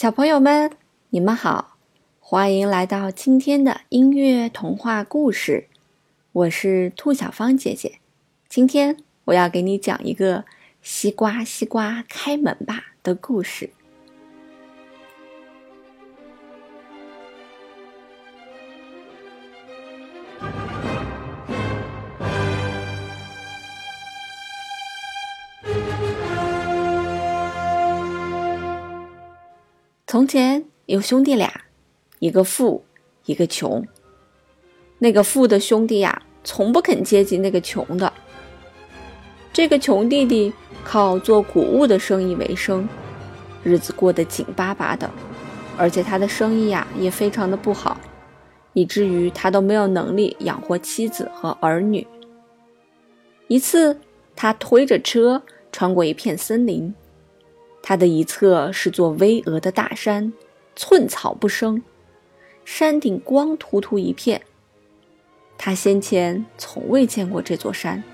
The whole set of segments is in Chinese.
小朋友们，你们好，欢迎来到今天的音乐童话故事。我是兔小芳姐姐，今天我要给你讲一个“西瓜西瓜开门吧”的故事。从前有兄弟俩，一个富，一个穷。那个富的兄弟呀，从不肯接近那个穷的。这个穷弟弟靠做谷物的生意为生，日子过得紧巴巴的，而且他的生意呀也非常的不好，以至于他都没有能力养活妻子和儿女。一次，他推着车穿过一片森林。它的一侧是座巍峨的大山，寸草不生，山顶光秃秃一片。他先前从未见过这座山，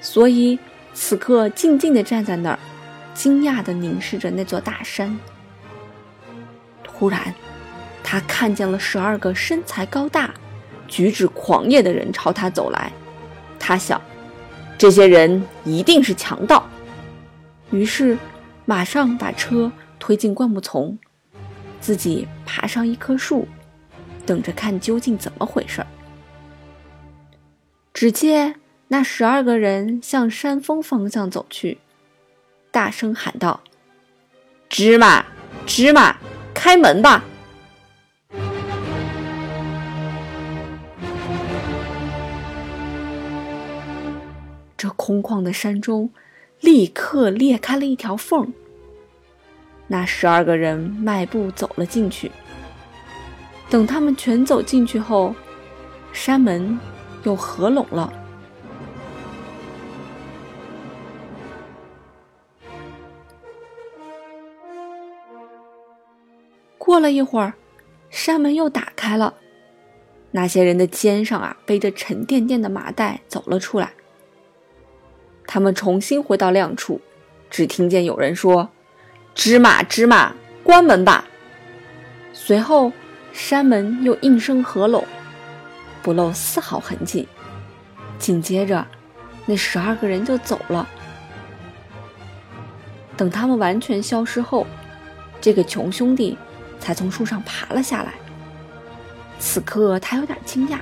所以此刻静静地站在那儿，惊讶地凝视着那座大山。突然，他看见了十二个身材高大、举止狂野的人朝他走来。他想，这些人一定是强盗。于是。马上把车推进灌木丛，自己爬上一棵树，等着看究竟怎么回事儿。只见那十二个人向山峰方向走去，大声喊道：“芝麻，芝麻，开门吧！”这空旷的山中。立刻裂开了一条缝，那十二个人迈步走了进去。等他们全走进去后，山门又合拢了。过了一会儿，山门又打开了，那些人的肩上啊背着沉甸甸的麻袋走了出来。他们重新回到亮处，只听见有人说：“芝麻，芝麻，关门吧。”随后，山门又应声合拢，不露丝毫痕迹。紧接着，那十二个人就走了。等他们完全消失后，这个穷兄弟才从树上爬了下来。此刻，他有点惊讶：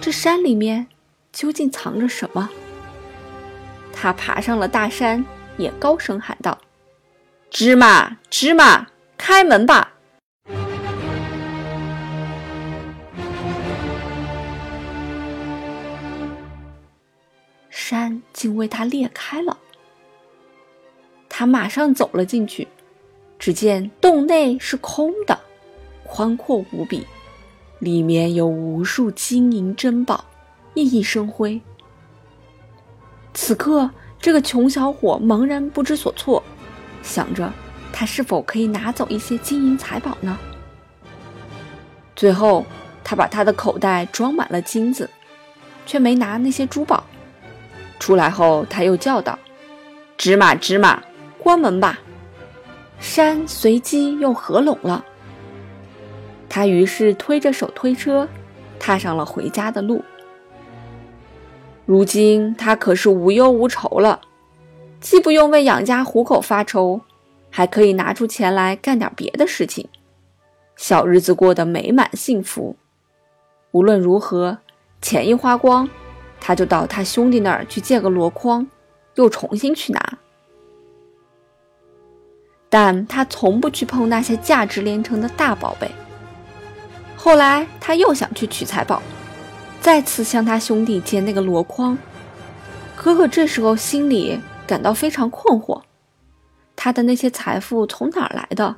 这山里面究竟藏着什么？他爬上了大山，也高声喊道：“芝麻，芝麻，开门吧！”山竟为他裂开了。他马上走了进去，只见洞内是空的，宽阔无比，里面有无数金银珍宝，熠熠生辉。此刻，这个穷小伙茫然不知所措，想着他是否可以拿走一些金银财宝呢？最后，他把他的口袋装满了金子，却没拿那些珠宝。出来后，他又叫道：“芝麻，芝麻，关门吧！”山随即又合拢了。他于是推着手推车，踏上了回家的路。如今他可是无忧无愁了，既不用为养家糊口发愁，还可以拿出钱来干点别的事情，小日子过得美满幸福。无论如何，钱一花光，他就到他兄弟那儿去借个箩筐，又重新去拿。但他从不去碰那些价值连城的大宝贝。后来他又想去取财宝。再次向他兄弟借那个箩筐，哥哥这时候心里感到非常困惑：他的那些财富从哪儿来的？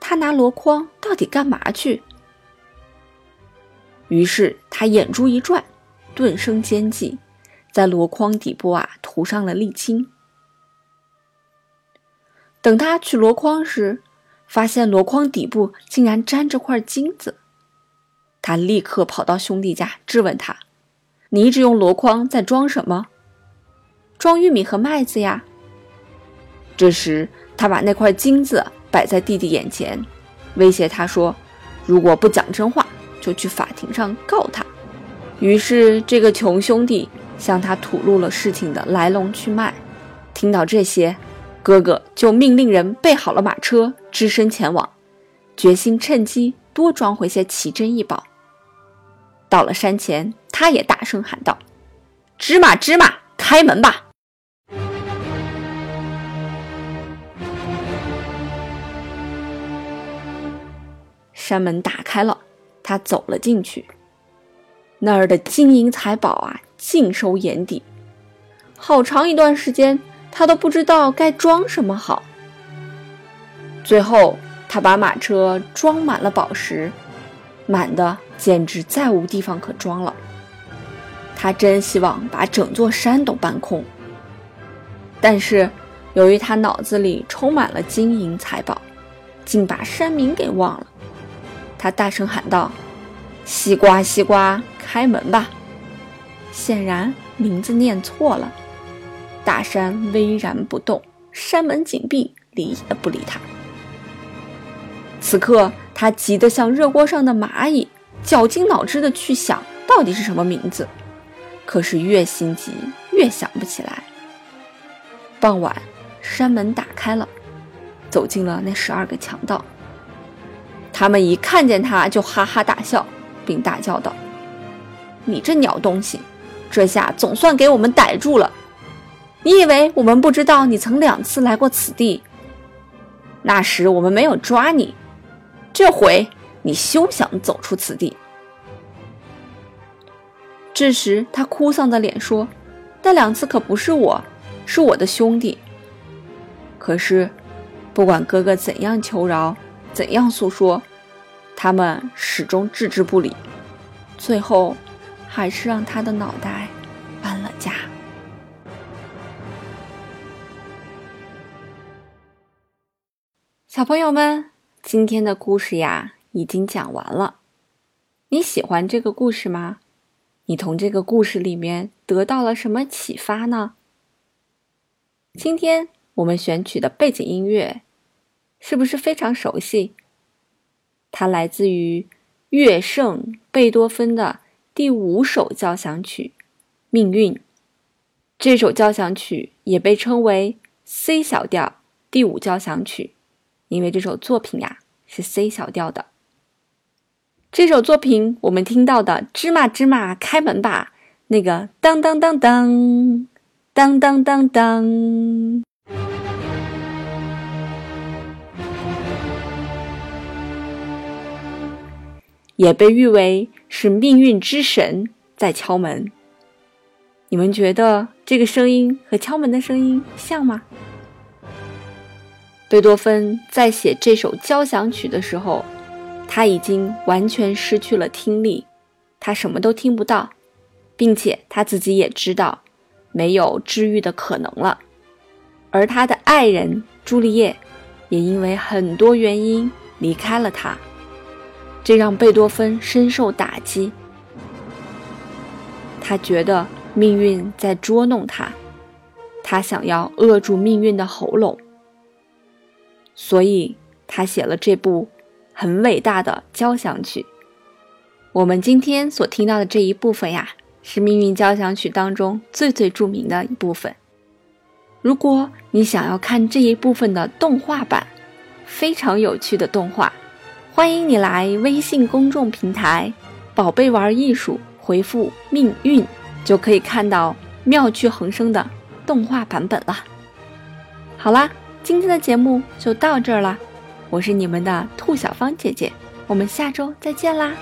他拿箩筐到底干嘛去？于是他眼珠一转，顿生奸计，在箩筐底部啊涂上了沥青。等他取箩筐时，发现箩筐底部竟然粘着块金子。他立刻跑到兄弟家，质问他：“你一直用箩筐在装什么？装玉米和麦子呀？”这时，他把那块金子摆在弟弟眼前，威胁他说：“如果不讲真话，就去法庭上告他。”于是，这个穷兄弟向他吐露了事情的来龙去脉。听到这些，哥哥就命令人备好了马车，只身前往，决心趁机多装回些奇珍异宝。到了山前，他也大声喊道：“芝麻芝麻，开门吧！”山门打开了，他走了进去。那儿的金银财宝啊，尽收眼底。好长一段时间，他都不知道该装什么好。最后，他把马车装满了宝石，满的简直再无地方可装了。他真希望把整座山都搬空，但是由于他脑子里充满了金银财宝，竟把山名给忘了。他大声喊道：“西瓜，西瓜，开门吧！”显然名字念错了。大山巍然不动，山门紧闭，理也不理他。此刻，他急得像热锅上的蚂蚁，绞尽脑汁的去想到底是什么名字，可是越心急越想不起来。傍晚，山门打开了，走进了那十二个强盗。他们一看见他就哈哈大笑，并大叫道：“你这鸟东西，这下总算给我们逮住了！你以为我们不知道你曾两次来过此地？那时我们没有抓你，这回你休想走出此地！”这时，他哭丧着脸说：“那两次可不是我，是我的兄弟。可是，不管哥哥怎样求饶。”怎样诉说，他们始终置之不理，最后还是让他的脑袋搬了家。小朋友们，今天的故事呀已经讲完了。你喜欢这个故事吗？你从这个故事里面得到了什么启发呢？今天我们选取的背景音乐。是不是非常熟悉？它来自于乐圣贝多芬的第五首交响曲《命运》。这首交响曲也被称为 C 小调第五交响曲，因为这首作品呀是 C 小调的。这首作品我们听到的“芝麻芝麻开门吧”，那个当当当当当当当当。也被誉为是命运之神在敲门。你们觉得这个声音和敲门的声音像吗？贝多芬在写这首交响曲的时候，他已经完全失去了听力，他什么都听不到，并且他自己也知道没有治愈的可能了。而他的爱人朱丽叶也因为很多原因离开了他。这让贝多芬深受打击，他觉得命运在捉弄他，他想要扼住命运的喉咙，所以他写了这部很伟大的交响曲。我们今天所听到的这一部分呀，是《命运交响曲》当中最最著名的一部分。如果你想要看这一部分的动画版，非常有趣的动画。欢迎你来微信公众平台“宝贝玩艺术”，回复“命运”就可以看到妙趣横生的动画版本了。好啦，今天的节目就到这儿了，我是你们的兔小芳姐姐，我们下周再见啦。